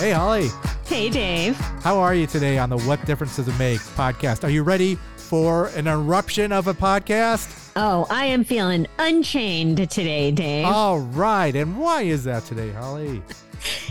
Hey, Holly. Hey, Dave. How are you today on the What Difference Does It Make podcast? Are you ready for an eruption of a podcast? Oh, I am feeling unchained today, Dave. All right. And why is that today, Holly?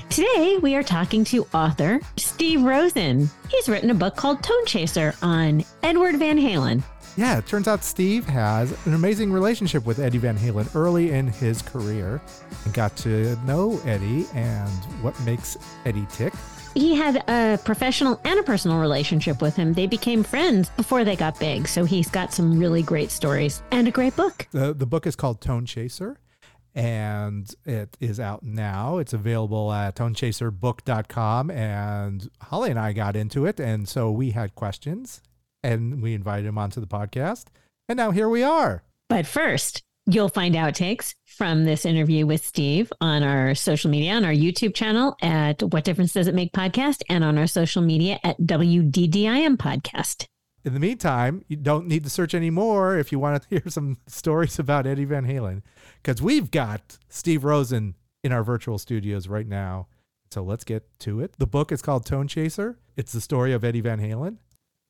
Today, we are talking to author Steve Rosen. He's written a book called Tone Chaser on Edward Van Halen. Yeah, it turns out Steve has an amazing relationship with Eddie Van Halen early in his career and got to know Eddie and what makes Eddie tick. He had a professional and a personal relationship with him. They became friends before they got big. So he's got some really great stories and a great book. The, the book is called Tone Chaser and it is out now. It's available at tonechaserbook.com. And Holly and I got into it. And so we had questions and we invited him onto the podcast. And now here we are. But first, you'll find outtakes from this interview with Steve on our social media, on our YouTube channel at What Difference Does It Make Podcast, and on our social media at WDDIM Podcast. In the meantime, you don't need to search anymore if you want to hear some stories about Eddie Van Halen, because we've got Steve Rosen in our virtual studios right now. So let's get to it. The book is called Tone Chaser. It's the story of Eddie Van Halen.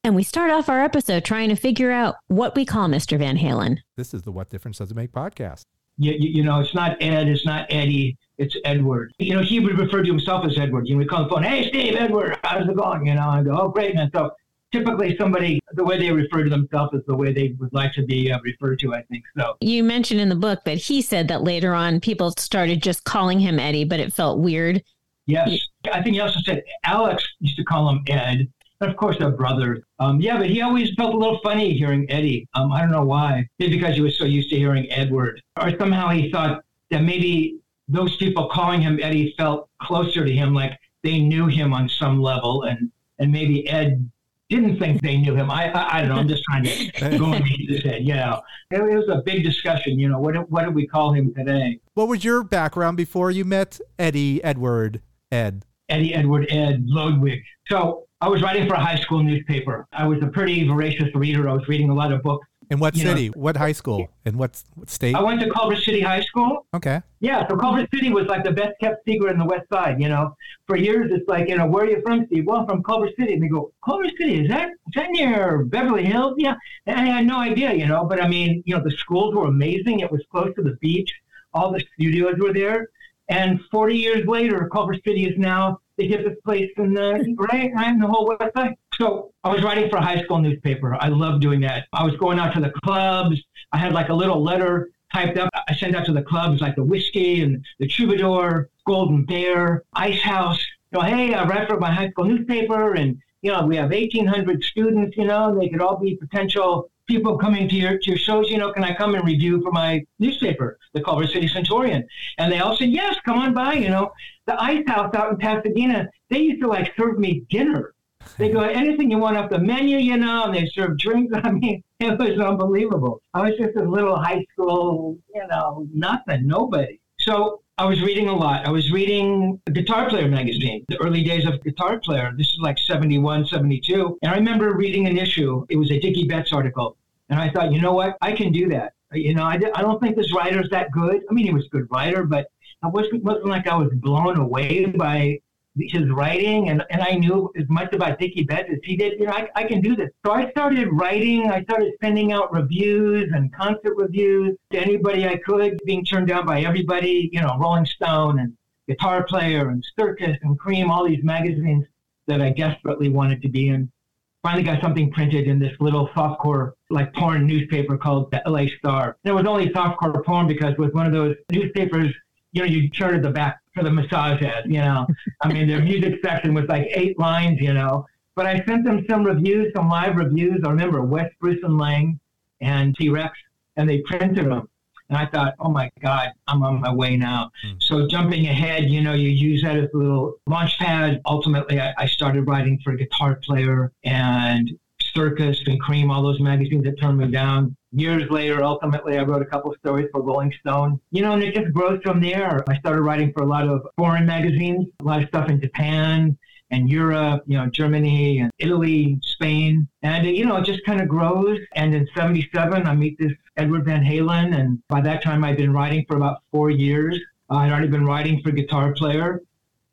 And we start off our episode trying to figure out what we call Mr. Van Halen. This is the What Difference Does It Make podcast. You, you, you, know, it's not Ed, it's not Eddie, it's Edward. You know, he would refer to himself as Edward. You know, we call the phone, hey, Steve, Edward, how's it going? You know, I go, oh, great, man. So typically somebody, the way they refer to themselves is the way they would like to be uh, referred to, I think. So you mentioned in the book that he said that later on people started just calling him Eddie, but it felt weird. Yes. I think he also said Alex used to call him Ed. Of course, they're brothers. Um, yeah, but he always felt a little funny hearing Eddie. Um, I don't know why. Maybe because he was so used to hearing Edward. Or somehow he thought that maybe those people calling him Eddie felt closer to him, like they knew him on some level. And, and maybe Ed didn't think they knew him. I, I, I don't know. I'm just trying to go into his head. You know, it, it, was a big discussion. You know, what, what do we call him today? What was your background before you met Eddie, Edward, Ed? Eddie, Edward, Ed, Ludwig. So I was writing for a high school newspaper. I was a pretty voracious reader. I was reading a lot of books. In what city? Know. What high school? In what, what state? I went to Culver City High School. Okay. Yeah, so Culver City was like the best kept secret in the West Side. You know, for years it's like, you know, where are you from, Steve? Well, I'm from Culver City. And they go, Culver City is that is that near Beverly Hills? Yeah. And I had no idea, you know. But I mean, you know, the schools were amazing. It was close to the beach. All the studios were there. And 40 years later, Culver City is now the hippest place in the right, in the whole West Side. So I was writing for a high school newspaper. I loved doing that. I was going out to the clubs. I had like a little letter typed up. I sent out to the clubs like the Whisky and the Troubadour, Golden Bear, Ice House. You know, hey, I write for my high school newspaper, and you know we have 1,800 students. You know, they could all be potential people coming to your, to your shows, you know, can I come and review for my newspaper, the Culver City Centurion? And they all said, yes, come on by. You know, the Ice House out in Pasadena, they used to like serve me dinner. They go, anything you want off the menu, you know, and they serve drinks. I mean, it was unbelievable. I was just a little high school, you know, nothing, nobody. So I was reading a lot. I was reading Guitar Player magazine, the early days of Guitar Player. This is like 71, 72. And I remember reading an issue. It was a Dickey Betts article. And I thought, you know what? I can do that. You know, I, I don't think this writer's that good. I mean, he was a good writer, but I wasn't, wasn't like I was blown away by his writing, and, and I knew as much about Dickey Betts as he did. You know, I, I can do this. So I started writing. I started sending out reviews and concert reviews to anybody I could, being turned down by everybody. You know, Rolling Stone and Guitar Player and Circus and Cream, all these magazines that I desperately wanted to be in. Finally got something printed in this little softcore, like porn newspaper called the LA Star. And it was only softcore porn because it was one of those newspapers, you know, you turn the back for the massage ad, you know. I mean, their music section was like eight lines, you know. But I sent them some reviews, some live reviews. I remember West Bruce and Laing and T Rex, and they printed them. And I thought, oh my God, I'm on my way now. Mm. So jumping ahead, you know, you use that as a little launch pad. Ultimately, I, I started writing for Guitar Player and Circus and Cream, all those magazines that turned me down. Years later, ultimately, I wrote a couple stories for Rolling Stone. You know, and it just grows from there. I started writing for a lot of foreign magazines, a lot of stuff in Japan, and Europe, you know, Germany and Italy, Spain. And, you know, it just kind of grows. And in 77, I meet this Edward Van Halen. And by that time, I'd been writing for about four years. I'd already been writing for Guitar Player.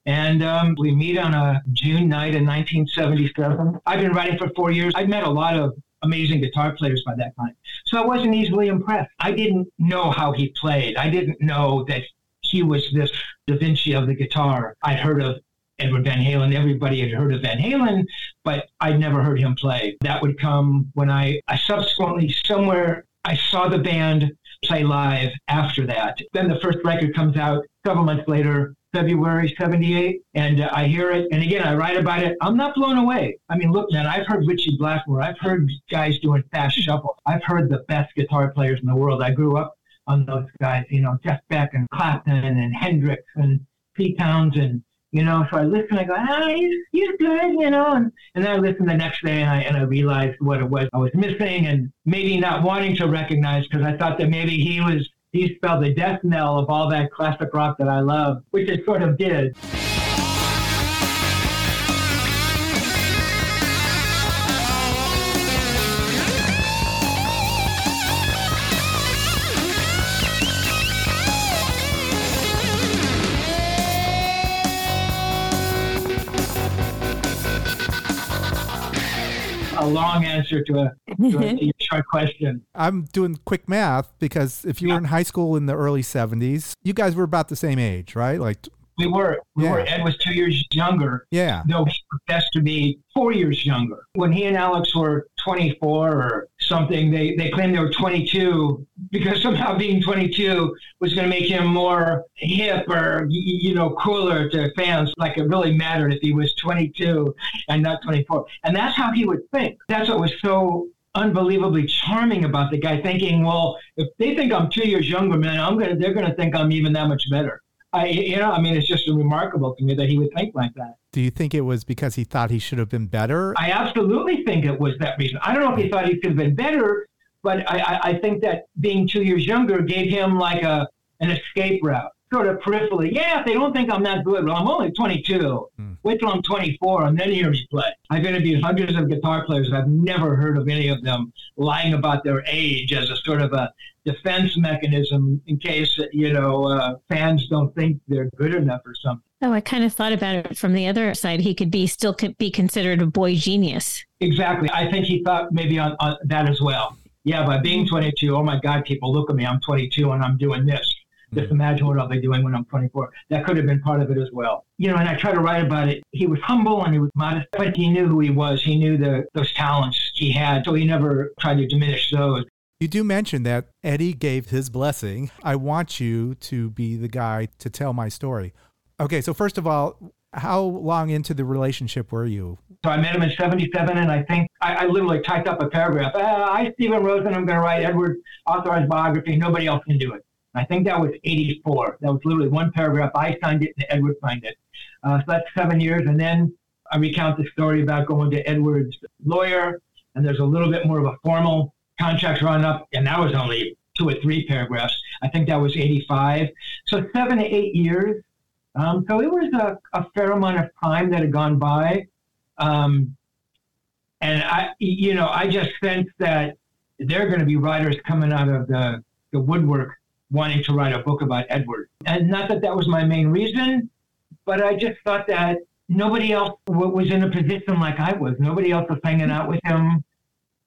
And um, we meet on a June night in 1977. I've been writing for four years. I'd met a lot of amazing guitar players by that time. So I wasn't easily impressed. I didn't know how he played. I didn't know that he was this Da Vinci of the guitar. I'd heard of Edward Van Halen. Everybody had heard of Van Halen, but I'd never heard him play. That would come when I, I subsequently, somewhere, I saw the band play live after that. Then the first record comes out several months later, February 78, and uh, I hear it. And again, I write about it. I'm not blown away. I mean, look, man, I've heard Ritchie Blackmore. I've heard guys doing fast shuffle. I've heard the best guitar players in the world. I grew up on those guys, you know, Jeff Beck and Clapton and Hendrix and Pete Townshend you know. So I listen, I go, ah, he's, he's good, you know. And, and then I listen the next day and I, and I realized what it was I was missing and maybe not wanting to recognize because I thought that maybe he was, he spelled the death knell of all that classic rock that I love, which it sort of did. A long answer to a, to a short question. I'm doing quick math because if you yeah. were in high school in the early 70s, you guys were about the same age, right? Like we were. We yeah. were. Ed was two years younger. Yeah. Though he professed to be four years younger. When he and Alex were 24 or something, they, they claimed they were 22 because somehow being 22 was going to make him more hip or, you know, cooler to fans. Like it really mattered if he was 22 and not 24. And that's how he would think. That's what was so unbelievably charming about the guy thinking, well, if they think I'm two years younger, man, I'm gonna they're gonna think I'm even that much better. I, you know, I mean, it's just remarkable to me that he would think like that. Do you think it was because he thought he should have been better? I absolutely think it was that reason. I don't know if he mm. thought he could have been better, but I, I think that being two years younger gave him like a an escape route, sort of peripherally. Yeah, if they don't think I'm that good, well, I'm only 22. Hmm. Wait till I'm 24 and then hear me play. I've interviewed hundreds of guitar players. I've never heard of any of them lying about their age as a sort of a defense mechanism in case you know uh, fans don't think they're good enough or something. Oh, I kind of thought about it from the other side. He could be still could be considered a boy genius. Exactly. I think he thought maybe on, on that as well. Yeah, by being 22, oh my God, people look at me. I'm 22 and I'm doing this. Just imagine what I'll be doing when I'm 24. That could have been part of it as well. You know, and I try to write about it. He was humble and he was modest, but he knew who he was. He knew the those talents he had, so he never tried to diminish those. You do mention that Eddie gave his blessing. I want you to be the guy to tell my story. Okay, so first of all, how long into the relationship were you? So I met him in 77, and I think I, I literally typed up a paragraph. Uh, I, Stephen Rosen, I'm going to write Edward authorized biography. Nobody else can do it. I think that was 84. That was literally one paragraph. I signed it, and Edward signed it. Uh, so that's seven years. And then I recount the story about going to Edward's lawyer, and there's a little bit more of a formal contract run up, and that was only two or three paragraphs. I think that was 85. So seven to eight years. Um, so it was a, a, fair amount of time that had gone by. Um, and I, you know, I just sense that there are going to be writers coming out of the, the woodwork wanting to write a book about Edward. And not that that was my main reason, but I just thought that nobody else was in a position like I was. Nobody else was hanging out with him,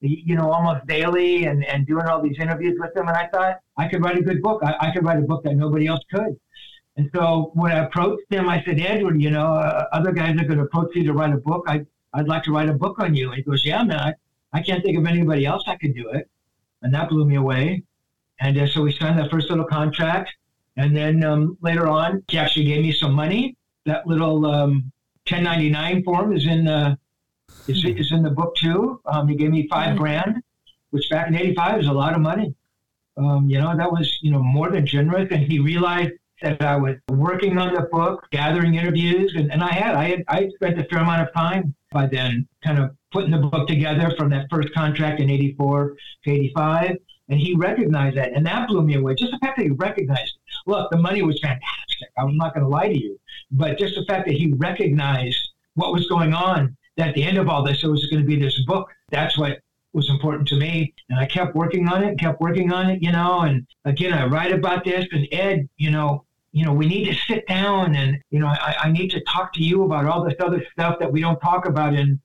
you know, almost daily and, and doing all these interviews with him. And I thought I could write a good book. I, I could write a book that nobody else could. And so when I approached him, I said, Edward, you know, uh, other guys are going to approach you to write a book. I, I'd like to write a book on you. And he goes, yeah, man, I, I can't think of anybody else that could do it. And that blew me away. And uh, so we signed that first little contract. And then um, later on, he actually gave me some money. That little um, 1099 form is in the is, is in the book too. Um, he gave me five grand, which back in '85 is a lot of money. Um, you know, that was you know more than generous. And he realized that I was working on the book, gathering interviews, and, and I had I had I spent a fair amount of time by then, kind of putting the book together from that first contract in '84 to '85. And he recognized that, and that blew me away. Just the fact that he recognized, it. look, the money was fantastic. I'm not going to lie to you, but just the fact that he recognized what was going on. That at the end of all this, it was going to be this book. That's what was important to me. And I kept working on it, kept working on it, you know. And again, I write about this. And Ed, you know, you know, we need to sit down and, you know, I, I need to talk to you about all this other stuff that we don't talk about in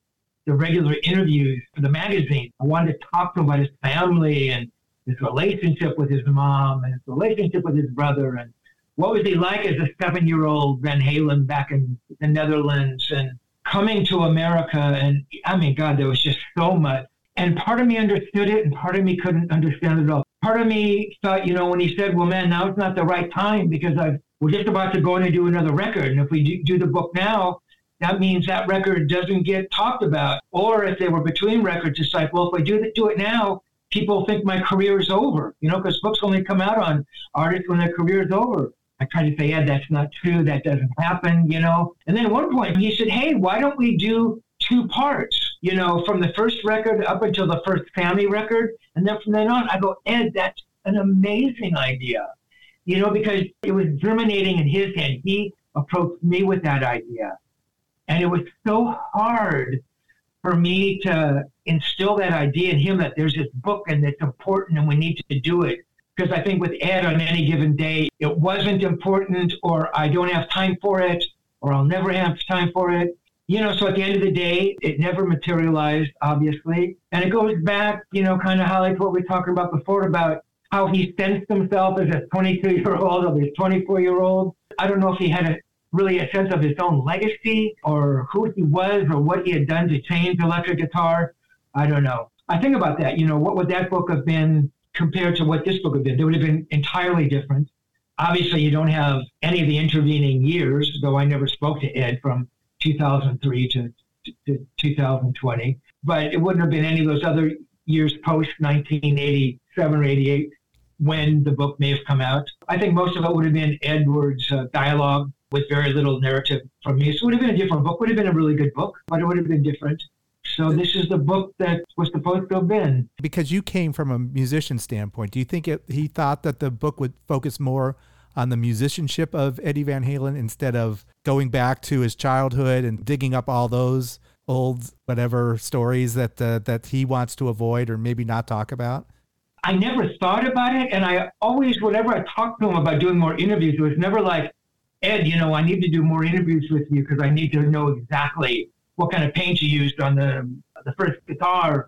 the regular interviews for the magazine. I wanted to talk to him about his family and his relationship with his mom and his relationship with his brother and what was he like as a seven year old Van Halen back in the Netherlands and coming to America and I mean God there was just so much and part of me understood it and part of me couldn't understand it all. Part of me thought, you know, when he said, well man, now it's not the right time because I've we're just about to go in and do another record. And if we do the book now, that means that record doesn't get talked about. Or if they were between records, it's like, well, if I do, do it now, people think my career is over, you know, because books only come out on artists when their career is over. I tried to say, yeah, that's not true. That doesn't happen, you know. And then at one point he said, hey, why don't we do two parts, you know, from the first record up until the first family record? And then from then on, I go, Ed, that's an amazing idea, you know, because it was germinating in his head. He approached me with that idea. And it was so hard for me to instill that idea in him that there's this book and it's important and we need to do it. Because I think with Ed on any given day, it wasn't important or I don't have time for it or I'll never have time for it. You know, so at the end of the day, it never materialized, obviously. And it goes back, you know, kind of like what we were talking about before about how he sensed himself as a 22 year old or a 24 year old. I don't know if he had a really a sense of his own legacy or who he was or what he had done to change electric guitar. I don't know. I think about that. You know, what would that book have been compared to what this book would have been? They would have been entirely different. Obviously, you don't have any of the intervening years, though I never spoke to Ed from 2003 to, to 2020. But it wouldn't have been any of those other years post 1987 or 88 when the book may have come out. I think most of it would have been Edward's uh, dialogue with very little narrative from me. So it would have been a different book. Would have been a really good book, but it would have been different. So this is the book that was supposed to have been. Because you came from a musician standpoint, do you think it, he thought that the book would focus more on the musicianship of Eddie Van Halen instead of going back to his childhood and digging up all those old whatever stories that uh, that he wants to avoid or maybe not talk about? I never thought about it, and I always, whenever I talked to him about doing more interviews, it was never like, Ed, you know, I need to do more interviews with you because I need to know exactly what kind of paint you used on the the first guitar,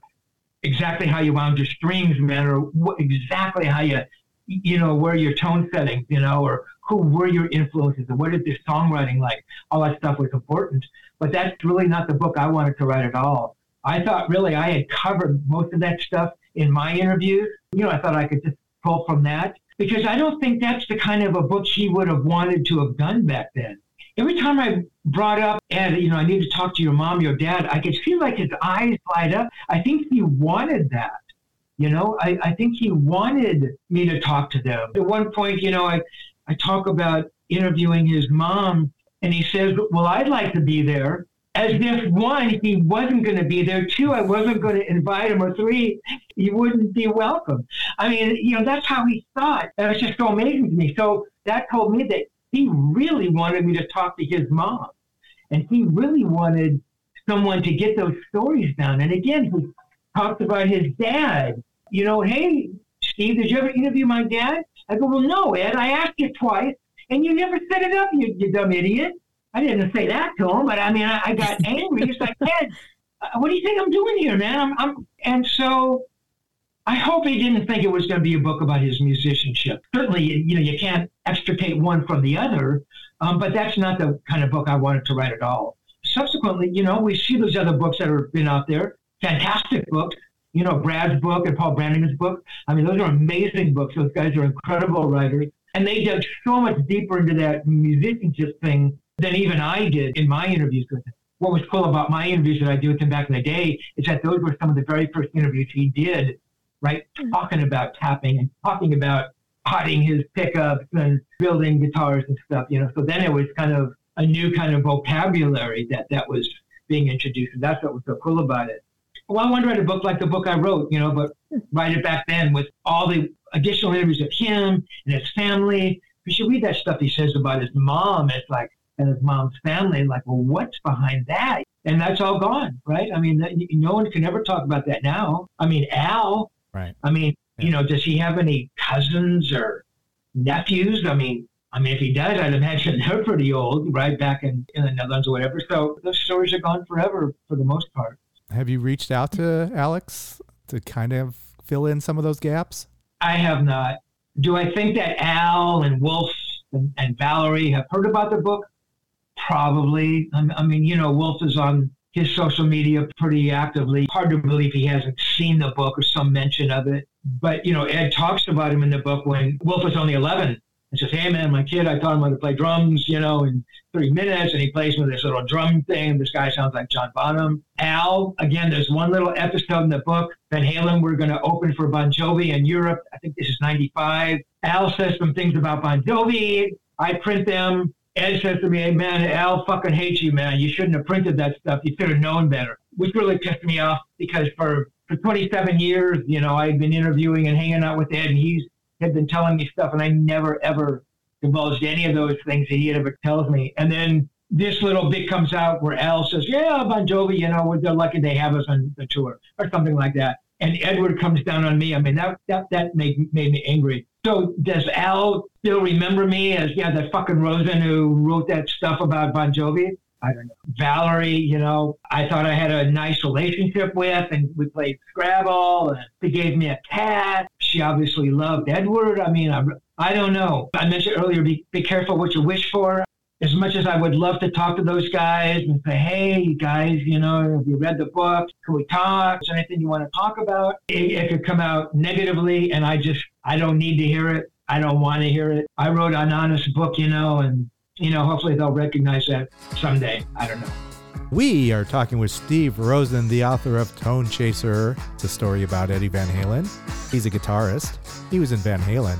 exactly how you wound your strings, man, or what, exactly how you, you know, where your tone settings, you know, or who were your influences, and what is your songwriting like? All that stuff was important, but that's really not the book I wanted to write at all. I thought really I had covered most of that stuff in my interviews. You know, I thought I could just pull from that because I don't think that's the kind of a book he would have wanted to have done back then. Every time I brought up, Ed, you know, I need to talk to your mom, your dad, I could feel like his eyes light up. I think he wanted that. You know, I, I think he wanted me to talk to them. At one point, you know, I, I talk about interviewing his mom, and he says, Well, I'd like to be there as if one, he wasn't going to be there. Two, I wasn't going to invite him. Or three, he wouldn't be welcome. I mean, you know, that's how he thought. And was just so amazing to me. So that told me that he really wanted me to talk to his mom. And he really wanted someone to get those stories down. And again, he talked about his dad. You know, hey, Steve, did you ever interview my dad? I go, well, no, Ed. I asked you twice, and you never set it up, you, you dumb idiot. I didn't say that to him, but I mean, I, I got angry. He's like, Ed, uh, what do you think I'm doing here, man? I'm, I'm, and so I hope he didn't think it was going to be a book about his musicianship. Certainly, you know, you can't extricate one from the other, um, but that's not the kind of book I wanted to write at all. Subsequently, you know, we see those other books that have been out there, fantastic books. You know, Brad's book and Paul Brannigan's book. I mean, those are amazing books. Those guys are incredible writers. And they dug so much deeper into that musicianship thing than even I did in my interviews with him. What was cool about my interviews that I did with him back in the day is that those were some of the very first interviews he did, right? Mm-hmm. Talking about tapping and talking about potting his pickups and building guitars and stuff, you know. So then it was kind of a new kind of vocabulary that that was being introduced. And that's what was so cool about it. Well, I wanted to write a book like the book I wrote, you know, but write it back then with all the additional interviews of him and his family. You should read that stuff he says about his mom. It's like, and his mom's family. Like, well, what's behind that? And that's all gone, right? I mean, no one can ever talk about that now. I mean, Al. Right. I mean, yeah. you know, does he have any cousins or nephews? I mean, I mean, if he does, I'd imagine they're pretty old, right? Back in, in the Netherlands or whatever. So those stories are gone forever for the most part. Have you reached out to Alex to kind of fill in some of those gaps? I have not. Do I think that Al and Wolf and, and Valerie have heard about the book? Probably. I mean, you know, Wolf is on his social media pretty actively. Hard to believe he hasn't seen the book or some mention of it. But, you know, Ed talks about him in the book when Wolf was only 11 and says, Hey, man, my kid, I taught him how to play drums, you know, in three minutes. And he plays with this little drum thing. This guy sounds like John Bonham. Al, again, there's one little episode in the book. Van Halen, we're going to open for Bon Jovi in Europe. I think this is 95. Al says some things about Bon Jovi. I print them. Ed says to me, hey, man, Al fucking hates you, man. You shouldn't have printed that stuff. You should have known better, which really pissed me off because for, for 27 years, you know, I've been interviewing and hanging out with Ed, and he's had been telling me stuff, and I never, ever divulged any of those things that he ever tells me. And then this little bit comes out where Al says, yeah, Bon Jovi, you know, they're lucky they have us on the tour or something like that. And Edward comes down on me. I mean, that, that, that made, made me angry. So does Al still remember me as yeah that fucking Rosen who wrote that stuff about Bon Jovi? I don't know. Valerie, you know, I thought I had a nice relationship with, and we played Scrabble, and she gave me a cat. She obviously loved Edward. I mean, I, I don't know. I mentioned earlier, be, be careful what you wish for. As much as I would love to talk to those guys and say, hey, guys, you know, have you read the book? Can we talk? Is there anything you want to talk about? It, it could come out negatively, and I just I don't need to hear it. I don't want to hear it. I wrote an honest book, you know, and, you know, hopefully they'll recognize that someday. I don't know. We are talking with Steve Rosen, the author of Tone Chaser, the story about Eddie Van Halen. He's a guitarist. He was in Van Halen.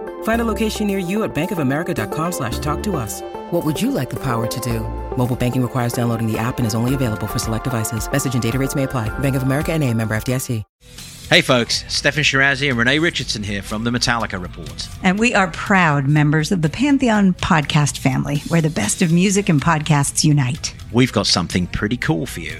Find a location near you at bankofamerica.com slash talk to us. What would you like the power to do? Mobile banking requires downloading the app and is only available for select devices. Message and data rates may apply. Bank of America and a member FDIC. Hey folks, Steffan Chirazi and Renee Richardson here from the Metallica Report. And we are proud members of the Pantheon podcast family, where the best of music and podcasts unite. We've got something pretty cool for you.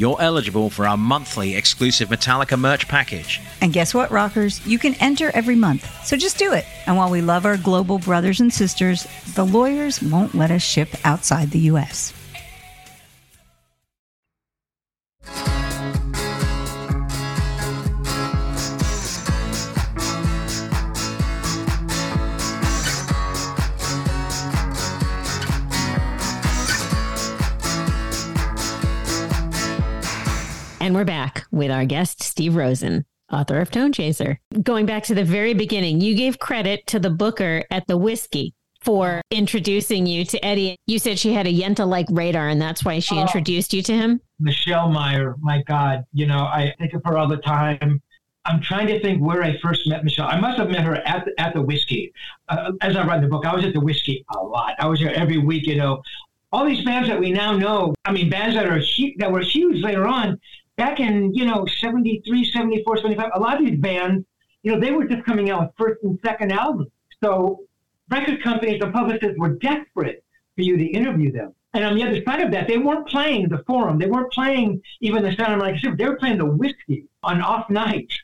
you're eligible for our monthly exclusive Metallica merch package. And guess what, rockers? You can enter every month. So just do it. And while we love our global brothers and sisters, the lawyers won't let us ship outside the U.S. And we're back with our guest, Steve Rosen, author of Tone Chaser. Going back to the very beginning, you gave credit to the booker at the Whisky for introducing you to Eddie. You said she had a Yenta like radar, and that's why she Oh. introduced you to him. Michelle Meyer, my God, you know, I think of her all the time. I'm trying to think where I first met Michelle. I must have met her at the, at the Whisky. Uh, as I read the book, I was at the Whisky a lot. I was there every week. You know, all these bands that we now know. I mean, bands that are that were huge later on. Back in you know 73, 74, 75, a lot of these bands, you know, they were just coming out with first and second albums. So record companies and publicists were desperate for you to interview them. And on the other side of that, they weren't playing the forum. They weren't playing even the Sound of Like Super. They were playing the Whisky on off nights.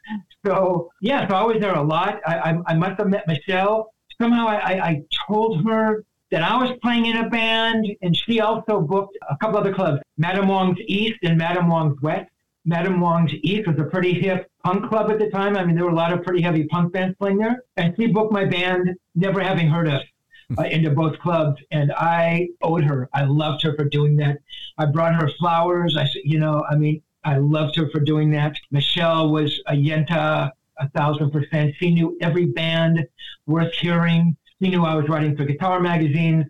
So yeah, so I was there a lot. I, I, I must have met Michelle. Somehow I, I, I told her that I was playing in a band, and she also booked a couple other clubs, Madame Wong's East and Madame Wong's West. Madame Wong's East was a pretty hip punk club at the time. I mean, there were a lot of pretty heavy punk bands playing there. And she booked my band, never having heard us, uh, into both clubs. And I owed her. I loved her for doing that. I brought her flowers. I said, you know, I mean, I loved her for doing that. Michelle was a Yenta, a thousand percent. She knew every band worth hearing. She knew I was writing for guitar magazines.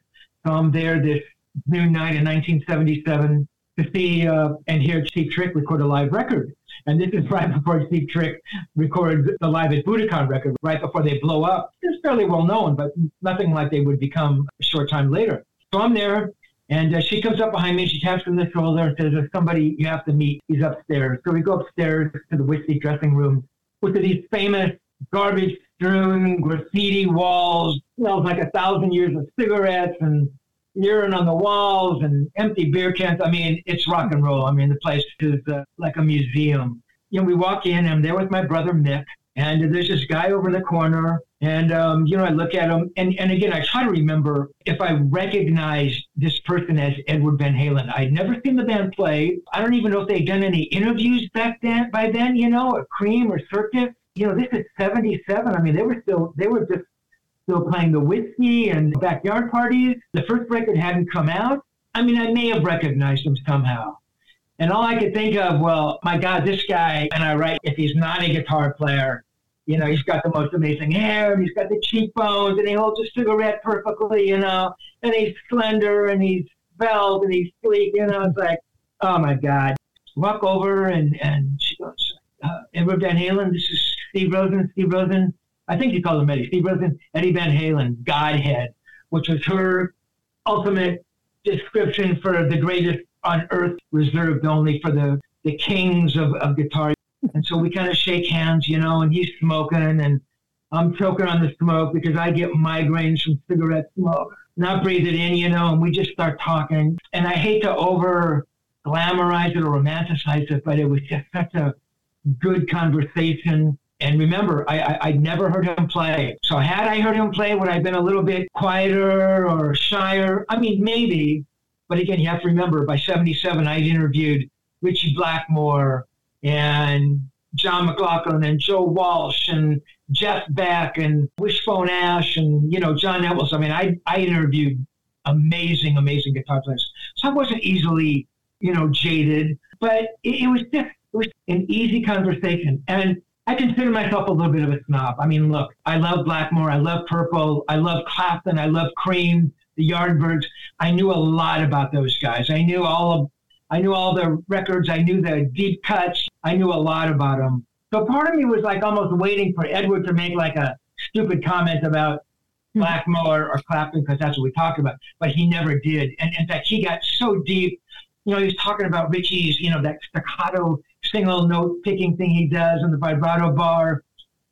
So I'm there this noon night in 1977 to see uh, and hear Cheap Trick record a live record. And this is right before Cheap Trick records the live at Budokan record, right before they blow up. It's fairly well known, but nothing like they would become a short time later. So I'm there, and uh, she comes up behind me. She taps me on the shoulder and says, There's somebody you have to meet. He's upstairs. So we go upstairs to the Whisky dressing room, which are these famous garbage strewn graffiti walls, smells like a thousand years of cigarettes and urine on the walls and empty beer cans. I mean, it's rock and roll. I mean, the place is uh, like a museum. You know, we walk in, I'm there with my brother Mick, and there's this guy over in the corner. And, um, you know, I look at him, and, and again, I try to remember if I recognize this person as Edward Van Halen. I'd never seen the band play. I don't even know if they'd done any interviews back then, by then, you know, at Cream or Circus. You know, this is 77. I mean, they were still, they were just still playing the Whisky and backyard parties. The first record hadn't come out. I mean, I may have recognized him somehow. And all I could think of, well, my God, this guy, and I write, if he's not a guitar player, you know, he's got the most amazing hair, and he's got the cheekbones, and he holds a cigarette perfectly, you know, and he's slender, and he's svelte, and he's sleek, you know, it's like, oh my God. Walk over, and, and she goes, uh, Edward Van Halen, this is Steve Rosen, Steve Rosen. I think you call him Eddie. Steve Rosen, Eddie Van Halen, Godhead, which was her ultimate description for the greatest on earth, reserved only for the, the kings of, of guitar. And so we kind of shake hands, you know, and he's smoking, and I'm choking on the smoke because I get migraines from cigarette smoke. Not breathe it in, you know, and we just start talking. And I hate to over glamorize it or romanticize it, but it was just such a good conversation And remember, I, I, I'd never heard him play. So had I heard him play, would I have been a little bit quieter or shyer? I mean, maybe. But again, you have to remember, by 77, I'd interviewed Ritchie Blackmore and John McLaughlin and Joe Walsh and Jeff Beck and Wishbone Ash and, you know, John Edwards. I mean, I, I interviewed amazing, amazing guitar players. So I wasn't easily, you know, jaded, but it, it was just, it was an easy conversation. And I consider myself a little bit of a snob. I mean, look, I love Blackmore, I love Purple, I love Clapton, I love Cream, the Yardbirds. I knew a lot about those guys. I knew all of, I knew all the records. I knew the deep cuts. I knew a lot about them. So part of me was like almost waiting for Edward to make like a stupid comment about hmm. Blackmore or Clapton because that's what we talked about. But he never did. And in fact, he got so deep. You know, he was talking about Ritchie's, you know, that staccato single note picking thing he does on the vibrato bar.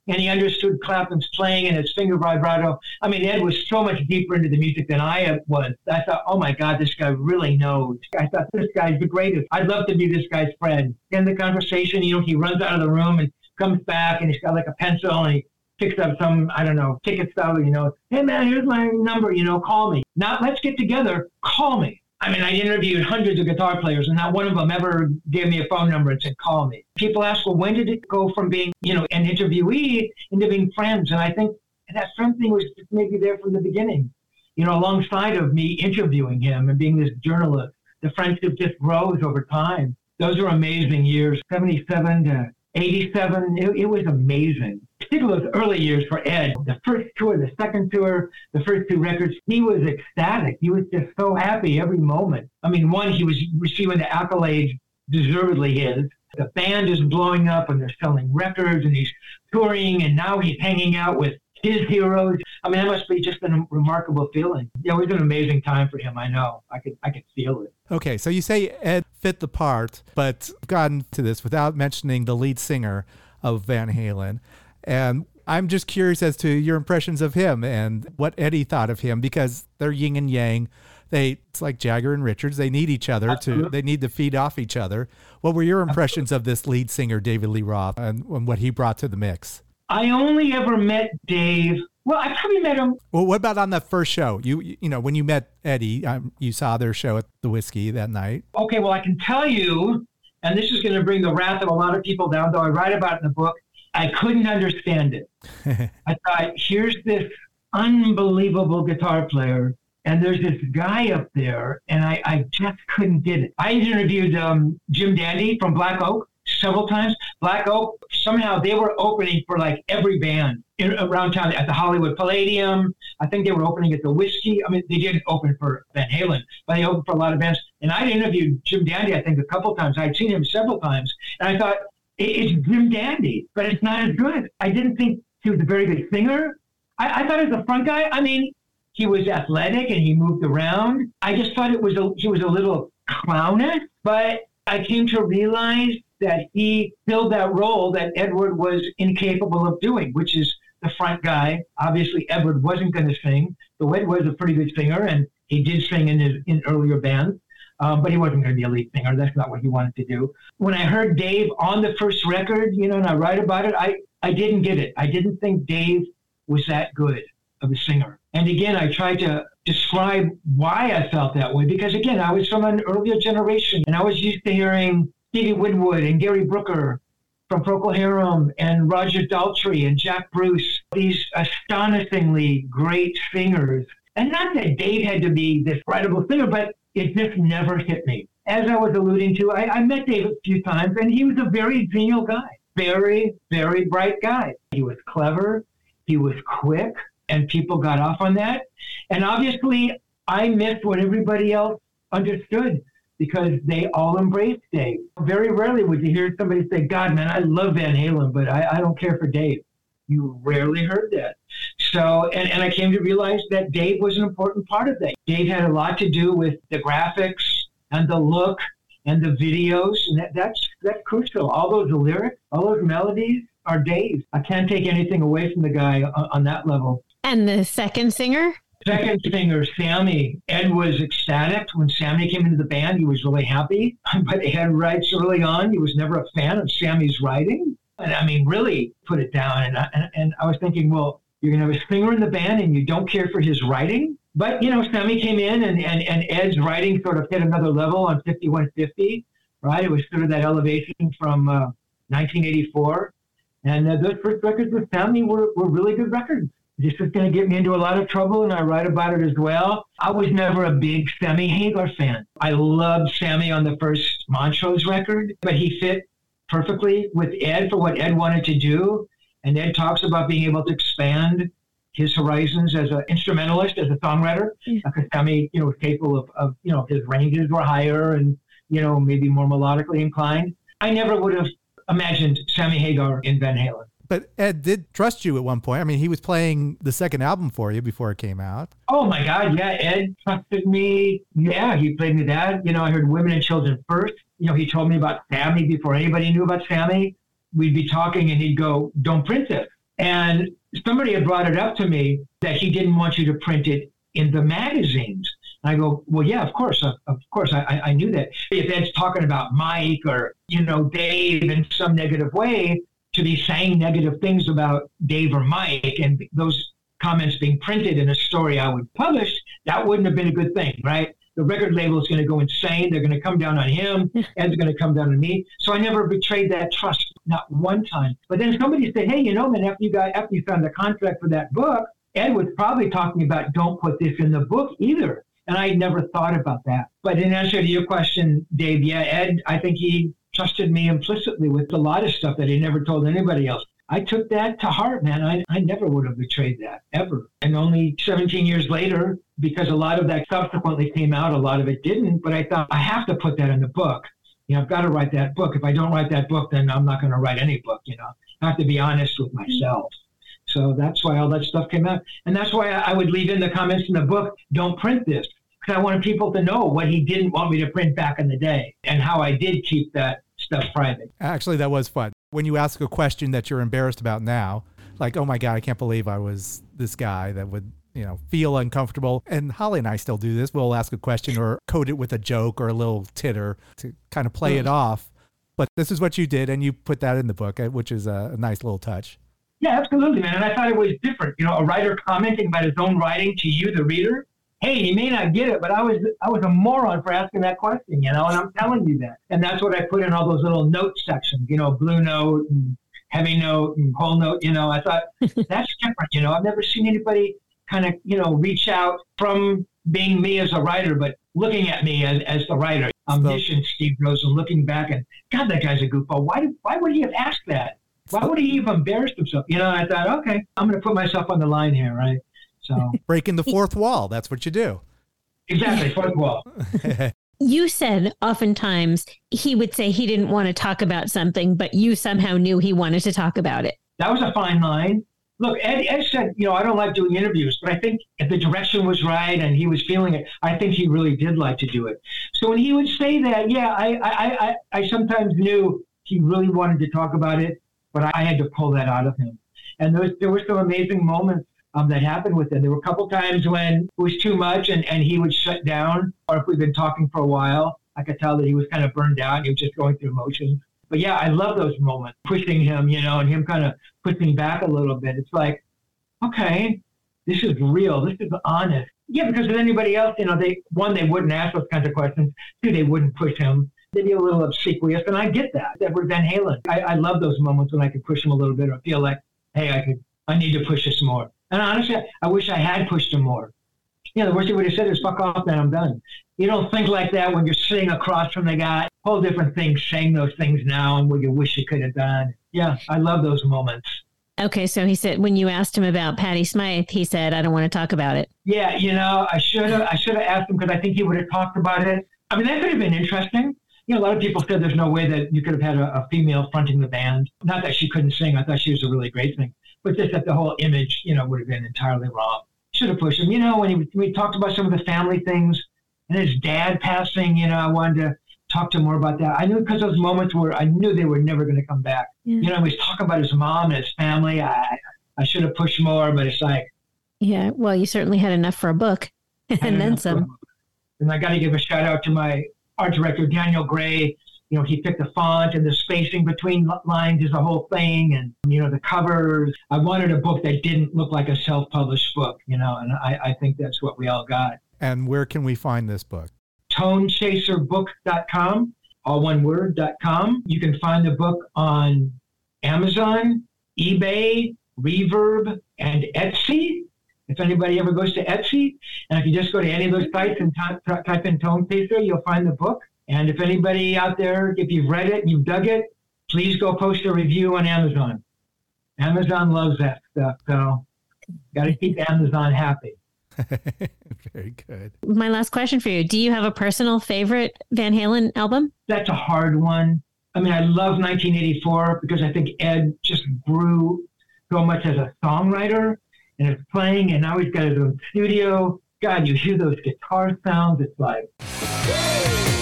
And he understood Clapton's playing and his finger vibrato. I mean, Ed was so much deeper into the music than I was. I thought, oh my God, this guy really knows. I thought, this guy's the greatest. I'd love to be this guy's friend. In the conversation, you know, he runs out of the room and comes back and he's got like a pencil and he picks up some, I don't know, ticket stub, you know, hey man, here's my number, you know, call me. Not let's get together, call me. I mean, I interviewed hundreds of guitar players, and not one of them ever gave me a phone number and said, call me. People ask, well, when did it go from being, you know, an interviewee into being friends? And I think that friend thing was maybe there from the beginning, you know, alongside of me interviewing him and being this journalist. The friendship just grows over time. Those are amazing years, 77 to 87. It, it was amazing particularly those early years for Ed, the first tour, the second tour, the first two records, he was ecstatic. He was just so happy every moment. I mean, one, he was receiving the accolades deservedly his. The band is blowing up and they're selling records and he's touring and now he's hanging out with his heroes. I mean, that must be just a remarkable feeling. Yeah, it was an amazing time for him. I know. I could, I could feel it. Okay, so you say Ed fit the part, but gotten to this without mentioning the lead singer of Van Halen. And I'm just curious as to your impressions of him and what Eddie thought of him because they're yin and yang. They it's like Jagger and Richards. They need each other to they need to feed off each other. What were your impressions of this lead singer David Lee Roth and, and what he brought to the mix? I only ever met Dave. Well, I probably met him. Well, what about on that first show? You you know when you met Eddie, um, you saw their show at the Whisky that night. Okay, well I can tell you, and this is going to bring the wrath of a lot of people down. Though I write about it in the book. I couldn't understand it. I thought, here's this unbelievable guitar player, and there's this guy up there, and I, I just couldn't get it. I interviewed um, Jim Dandy from Black Oak several times. Black Oak, somehow they were opening for like every band in, around town at the Hollywood Palladium. I think they were opening at the Whisky. I mean, they didn't open for Van Halen, but they opened for a lot of bands. And I'd interviewed Jim Dandy, I think, a couple times. I'd seen him several times, and I thought, it's Jim Dandy, but it's not as good. I didn't think he was a very good singer. I, I thought as a front guy, I mean, he was athletic and he moved around. I just thought it was a, he was a little clownish, but I came to realize that he filled that role that Edward was incapable of doing, which is the front guy. Obviously, Edward wasn't going to sing, though Ed was a pretty good singer, and he did sing in his in earlier bands um, but he wasn't going to be a lead singer. That's not what he wanted to do. When I heard Dave on the first record, you know, and I write about it, I, I didn't get it. I didn't think Dave was that good of a singer. And again, I tried to describe why I felt that way because, again, I was from an earlier generation and I was used to hearing Stevie Winwood and Gary Brooker from Procol Harum and Roger Daltrey and Jack Bruce, these astonishingly great singers. And not that Dave had to be this incredible singer, but it just never hit me. As I was alluding to, I, I met Dave a few times, and he was a very genial guy, very, very bright guy. He was clever, he was quick, and people got off on that. And obviously, I missed what everybody else understood because they all embraced Dave. Very rarely would you hear somebody say, God, man, I love Van Halen, but I, I don't care for Dave. You rarely heard that. So, and, and I came to realize that Dave was an important part of that. Dave had a lot to do with the graphics and the look and the videos, and that, that's that's crucial. All those lyrics, all those melodies are Dave. I can't take anything away from the guy on, on that level. And the second singer? Second singer, Sammy. Ed was ecstatic when Sammy came into the band. He was really happy. But Ed writes early on, he was never a fan of Sammy's writing. And I mean, really put it down. And I, and, and I was thinking, well, you're going to have a singer in the band and you don't care for his writing? But, you know, Sammy came in and, and, and Ed's writing sort of hit another level on 5150, right? It was sort of that elevation from uh, 1984. And uh, those first records with Sammy were, were really good records. This is going to get me into a lot of trouble, and I write about it as well. I was never a big Sammy Hagar fan. I loved Sammy on the first Montrose record, but he fit perfectly with Ed for what Ed wanted to do. And Ed talks about being able to expand his horizons as an instrumentalist, as a songwriter, yeah. because Sammy, you know, was capable of, of, you know, his ranges were higher and, you know, maybe more melodically inclined. I never would have imagined Sammy Hagar in Van Halen. But Ed did trust you at one point. I mean, he was playing the second album for you before it came out. Oh my God, yeah, Ed trusted me. Yeah, he played me that. You know, I heard Women and Children first. You know, he told me about Sammy before anybody knew about Sammy. We'd be talking and he'd go, "Don't print it." And somebody had brought it up to me that he didn't want you to print it in the magazines. I go, well, yeah, of course, of, of course, I, I knew that. If Ed's talking about Mike or you know Dave in some negative way, to be saying negative things about Dave or Mike and those comments being printed in a story I would publish, that wouldn't have been a good thing, right? The record label is going to go insane. They're going to come down on him. Ed's going to come down on me. So I never betrayed that trust, not one time. But then somebody said, "Hey, you know, man, after you got after you signed the contract for that book, Ed was probably talking about don't put this in the book either." And I never thought about that. But in answer to your question, Dave, yeah, Ed, I think he trusted me implicitly with a lot of stuff that he never told anybody else. I took that to heart, man. I, I never would have betrayed that ever. And only 17 years later, because a lot of that subsequently came out, a lot of it didn't, but I thought I have to put that in the book. You know, I've got to write that book. If I don't write that book, then I'm not going to write any book, you know. I have to be honest with myself. So that's why all that stuff came out. And that's why I would leave in the comments in the book, don't print this. Because I wanted people to know what he didn't want me to print back in the day and how I did keep that stuff private. Actually, that was fun. When you ask a question that you're embarrassed about now, like, oh my God, I can't believe I was this guy that would, you know, feel uncomfortable. And Holly and I still do this. We'll ask a question or code it with a joke or a little titter to kind of play it off. But this is what you did, and you put that in the book, uh, which is a, nice little touch. Yeah, absolutely, man. And I thought it was different. You know, a writer commenting about his own writing to you, the reader, hey, you may not get it, but I was I was a moron for asking that question, you know, and I'm telling you that. And that's what I put in all those little note sections, you know, blue note and heavy note and whole note, you know. I thought that's different, you know. I've never seen anybody kind of, you know, reach out from being me as a writer, but looking at me as, as the writer. Omniscient Steve Rosen looking back and God, that guy's a goofball. Why did, why would he have asked that? Why would he even embarrass himself? You know, I thought, okay, I'm going to put myself on the line here, right? So breaking the fourth wall. That's what you do. Exactly, fourth wall. you said oftentimes he would say he didn't want to talk about something, but you somehow knew he wanted to talk about it. That was a fine line. Look, Ed, Ed said, you know, I don't like doing interviews, but I think if the direction was right and he was feeling it, I think he really did like to do it. So when he would say that, yeah, I, I, I, I sometimes knew he really wanted to talk about it, but I had to pull that out of him. And there, was, there were some amazing moments um, that happened with him. There were a couple times when it was too much and, and he would shut down, or if we've been talking for a while, I could tell that he was kind of burned out. He was just going through emotions. But yeah, I love those moments, pushing him, you know, and him kind of pushing back a little bit. It's like, okay, this is real. This is honest. Yeah, because with anybody else, you know, they one, they wouldn't ask those kinds of questions. Two, they wouldn't push him. They'd be a little obsequious, and I get that. Edward Van Halen. I, I love those moments when I could push him a little bit or feel like, hey, I could, I need to push this more. And honestly, I wish I had pushed him more. You know, the worst he would have said is "fuck off," then I'm done. You don't think like that when you're sitting across from the guy. Whole different things saying those things now and what you wish you could have done. Yeah, I love those moments. Okay, so he said when you asked him about Patty Smyth, he said, "I don't want to talk about it." Yeah, you know, I should have. I should have asked him because I think he would have talked about it. I mean, that could have been interesting. You know, a lot of people said there's no way that you could have had a, a female fronting the band. Not that she couldn't sing. I thought she was a really great thing but just that the whole image, you know, would have been entirely wrong. Should have pushed him. You know, when he, we talked about some of the family things and his dad passing, you know, I wanted to talk to him more about that. I knew because those moments where I knew they were never going to come back. Yeah. You know, he was talking about his mom and his family. I, I should have pushed more, but it's like. Yeah, well, you certainly had enough for a book and then some. And I got to give a shout out to my art director, Daniel Gray, you know, he picked the font and the spacing between lines is a whole thing. And, you know, the covers. I wanted a book that didn't look like a self published book, you know, and I, I think that's what we all got. And where can we find this book? ToneChaserBook.com, all one word, .com. You can find the book on Amazon, eBay, Reverb, and Etsy. If anybody ever goes to Etsy, and if you just go to any of those sites and type, type in Tone Chaser, you'll find the book. And if anybody out there, if you've read it, you've dug it, please go post a review on Amazon. Amazon loves that stuff, so got to keep Amazon happy. Very good. My last question for you: Do you have a personal favorite Van Halen album? That's a hard one. I mean, I love 1984 because I think Ed just grew so much as a songwriter and it's playing, and now he's got his own studio. God, you hear those guitar sounds. It's like. I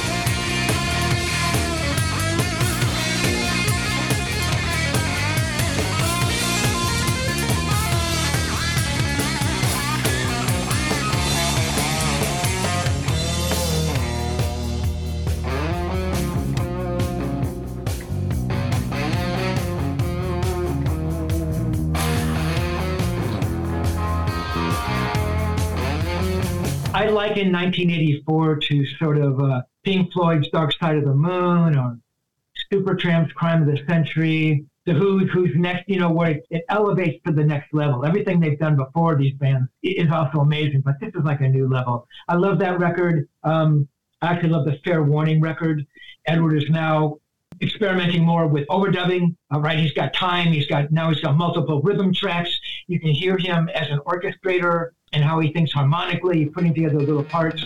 liken 1984 to sort of uh, Pink Floyd's Dark Side of the Moon or Supertramp's Crime of the Century. The Who's Who's next, you know, where it, it, elevates to the next level. Everything they've done before these bands is also amazing, but this is like a new level. I love that record. Um, I actually love the Fair Warning record. Edward is now experimenting more with overdubbing. Uh, right, he's got time. He's got now he's got multiple rhythm tracks. You can hear him as an orchestrator and how he thinks harmonically, putting together little parts.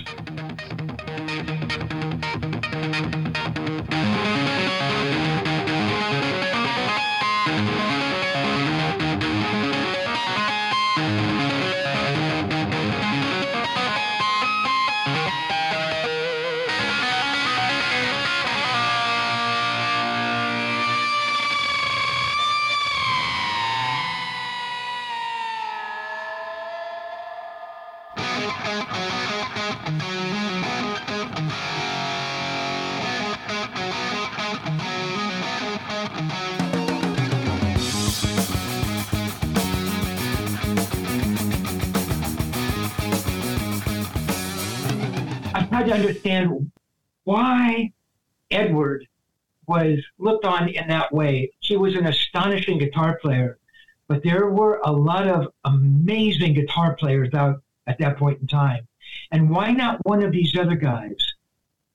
Understand why Edward was looked on in that way. He was an astonishing guitar player, but there were a lot of amazing guitar players out at that point in time. And why not one of these other guys?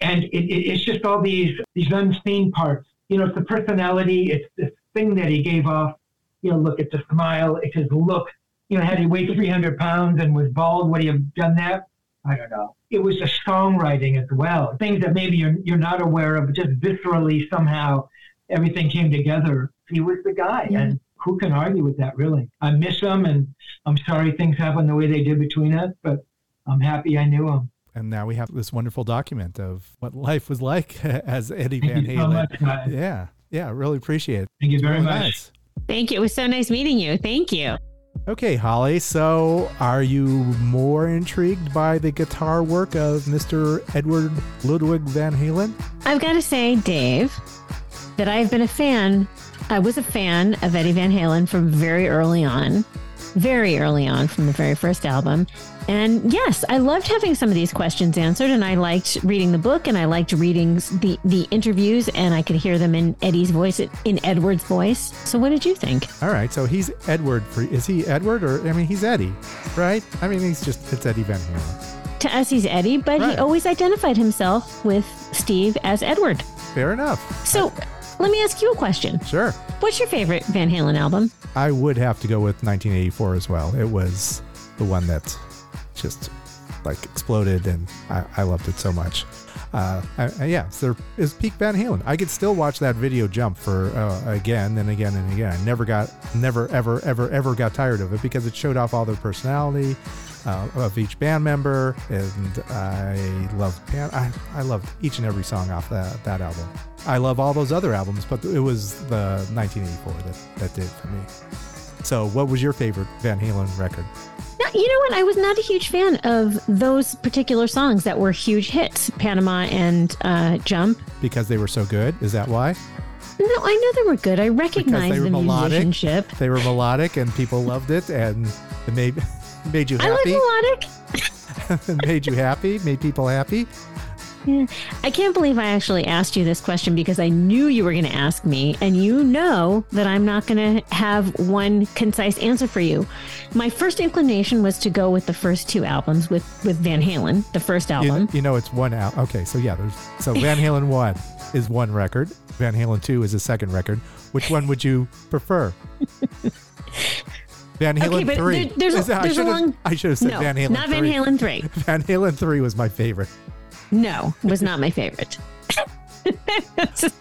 And it, it, it's just all these these unseen parts. You know, it's the personality. It's this thing that he gave off. You know, look at the smile. It's his look. You know, had he weighed 300 pounds and was bald, would he have done that? I don't know. It was the songwriting as well, things that maybe you're you're not aware of, just viscerally somehow everything came together. He was the guy, yeah. and who can argue with that? Really, I miss him, and I'm sorry things happened the way they did between us, but I'm happy I knew him. And now we have this wonderful document of what life was like as Eddie Van Halen. So much, yeah, yeah, really appreciate it. Thank you very much. Nice. Thank you. It was so nice meeting you. Thank you. Okay, Holly, so are you more intrigued by the guitar work of Mr. Edward Ludwig Van Halen? I've got to say, Dave, that I've been a fan. I was a fan of Eddie Van Halen from very early on very early on from the very first album. And yes, I loved having some of these questions answered, and I liked reading the book, and I liked reading the the interviews, and I could hear them in Eddie's voice, in Edward's voice. So, what did you think? All right, so he's Edward. For, Is he Edward, or I mean, he's Eddie, right? I mean, he's just it's Eddie Van Halen. To us, he's Eddie, but right. he always identified himself with Steve as Edward. Fair enough. So, let me ask you a question. Sure. What's your favorite Van Halen album? I would have to go with 1984 as well. It was the one that just like exploded, and I, I loved it so much. Uh, I, yeah, so is peak Van Halen. I could still watch that video jump for uh, again and again and again. I never got, never, ever, ever, ever got tired of it because it showed off all their personality uh, of each band member, and I loved band. I, I loved each and every song off that that album. I love all those other albums, but it was the 1984 that that did for me. So, what was your favorite Van Halen record? You know what? I was not a huge fan of those particular songs that were huge hits, Panama and uh, Jump. Because they were so good. Is that why? No, I know they were good. I recognize the melodic. musicianship. They were melodic, and people loved it, and it made made you I like happy. melodic. Made you happy. Made people happy. Yeah. I can't believe I actually asked you this question because I knew you were going to ask me, and you know that I'm not going to have one concise answer for you. My first inclination was to go with the first two albums with with Van Halen, the first album. you know, it's one out. Okay, so yeah, there's so Van Halen one is one record. Van Halen two is a second record. Which one would you prefer? Van Halen Okay, three. there- there's a- Is that- I there's a long- I should have said no, Van Halen. not Van 3. Halen three. Van Halen three was my favorite. No, was not my favorite.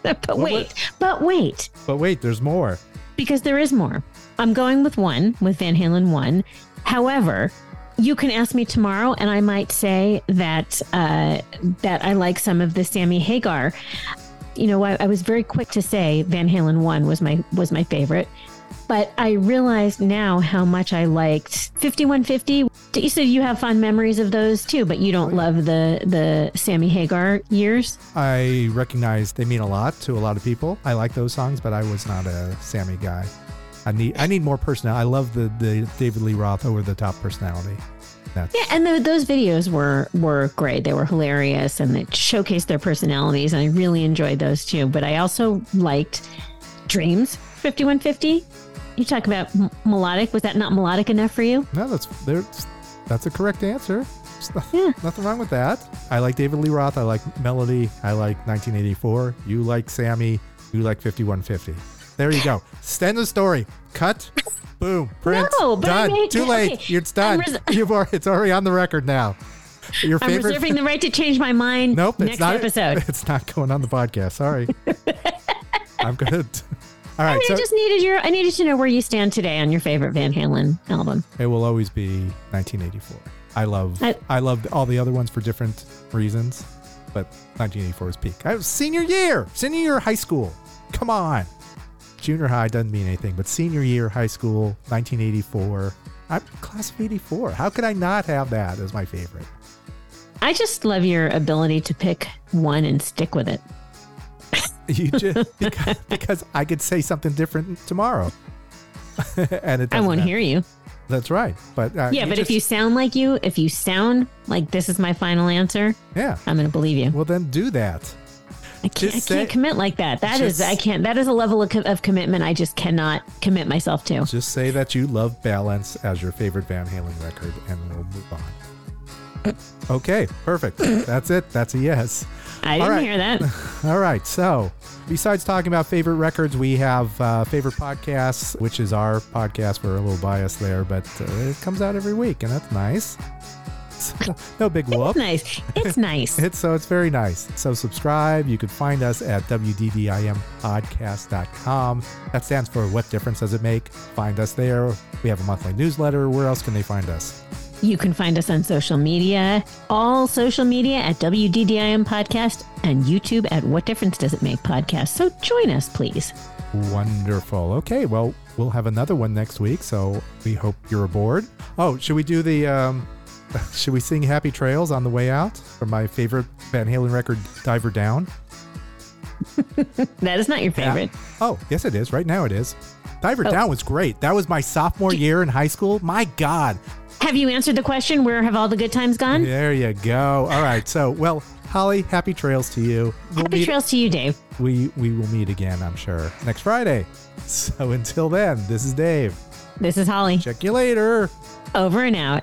but wait, but wait, But wait, there's more. because there is more. I'm going with one, with Van Halen one. However, you can ask me tomorrow, and I might say that uh, that I like some of the Sammy Hagar. You know, I, I was very quick to say Van Halen one was my was my favorite, but I realized now how much I liked 5150. You said you have fond memories of those too, but you don't love the the Sammy Hagar years. I recognize they mean a lot to a lot of people. I like those songs, but I was not a Sammy guy. I need I need more personality. I love the the David Lee Roth over the top personality. That's Yeah, and the, those videos were were great. They were hilarious and they showcased their personalities, and I really enjoyed those too. But I also liked Dreams 5150. You talk about m- melodic. Was that not melodic enough for you? no, that's there's that's a correct answer. There's no- Yeah. Nothing wrong with that. I like David Lee Roth. I like Melody. I like 1984. You like Sammy. You like 5150. There you go. Stand the story. Cut. Boom. Print. No, done. made- Too late. okay, It's done. Res- You've already, it's already on the record now. Your I'm favorite. reserving the right to change my mind Nope, next it's not. episode. It's not going on the podcast. Sorry. I'm gonna. All I mean, so I just needed your. I needed to know where you stand today on your favorite Van Halen album. it will always be 1984. I love. I- I, love all the other ones for different reasons, but 1984 is peak. I was senior year, senior year of high school. Come on, junior high doesn't mean anything, but senior year high school, 1984. I'm class of 84. How could I not have that as my favorite? I just love your ability to pick one and stick with it. You just because, because I could say something different tomorrow, and it I won't hear you. That's right. But uh, Yeah, but if you sound like you, if you sound like this is my final answer, yeah, I'm going to believe you. well then do that. I can't, I can't say- commit like that. That is, just- I can't. That is a level of, of commitment I just cannot commit myself to. Just say that you love Balance as your favorite Van Halen record, and we'll move on. Okay, perfect. That's it. That's a yes. I didn't right. hear that. All right. So, besides talking about favorite records, we have uh, favorite podcasts, which is our podcast. We're a little biased there, but uh, it comes out every week, and that's nice. So, no big whoop. It's nice. It's nice. It's so it's very nice. So subscribe. You can find us at wddimpodcast.com. That stands for What Difference Does It Make? Find us there. We have a monthly newsletter. Where else can they find us? You can find us on social media, all social media at WDDIM Podcast and YouTube at What Difference Does It Make Podcast. So join us, please. Wonderful. Okay, well, we'll have another one next week, so we hope you're aboard. Oh, should we do the um should we sing Happy Trails on the way out from my favorite Van Halen record Diver Down? That is not your favorite. Oh, yes it is. Right now it is. Diver Oh. Down was great. That was my sophomore year in high school. My god. Have you answered the question? Where have all the good times gone? There you go. All right. So, well, Holly, happy trails to you. We'll Happy meet- trails to you, Dave. We we will meet again, I'm sure, next Friday. So until then, this is Dave. This is Holly. Check you later. Over and out.